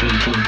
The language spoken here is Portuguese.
Washington.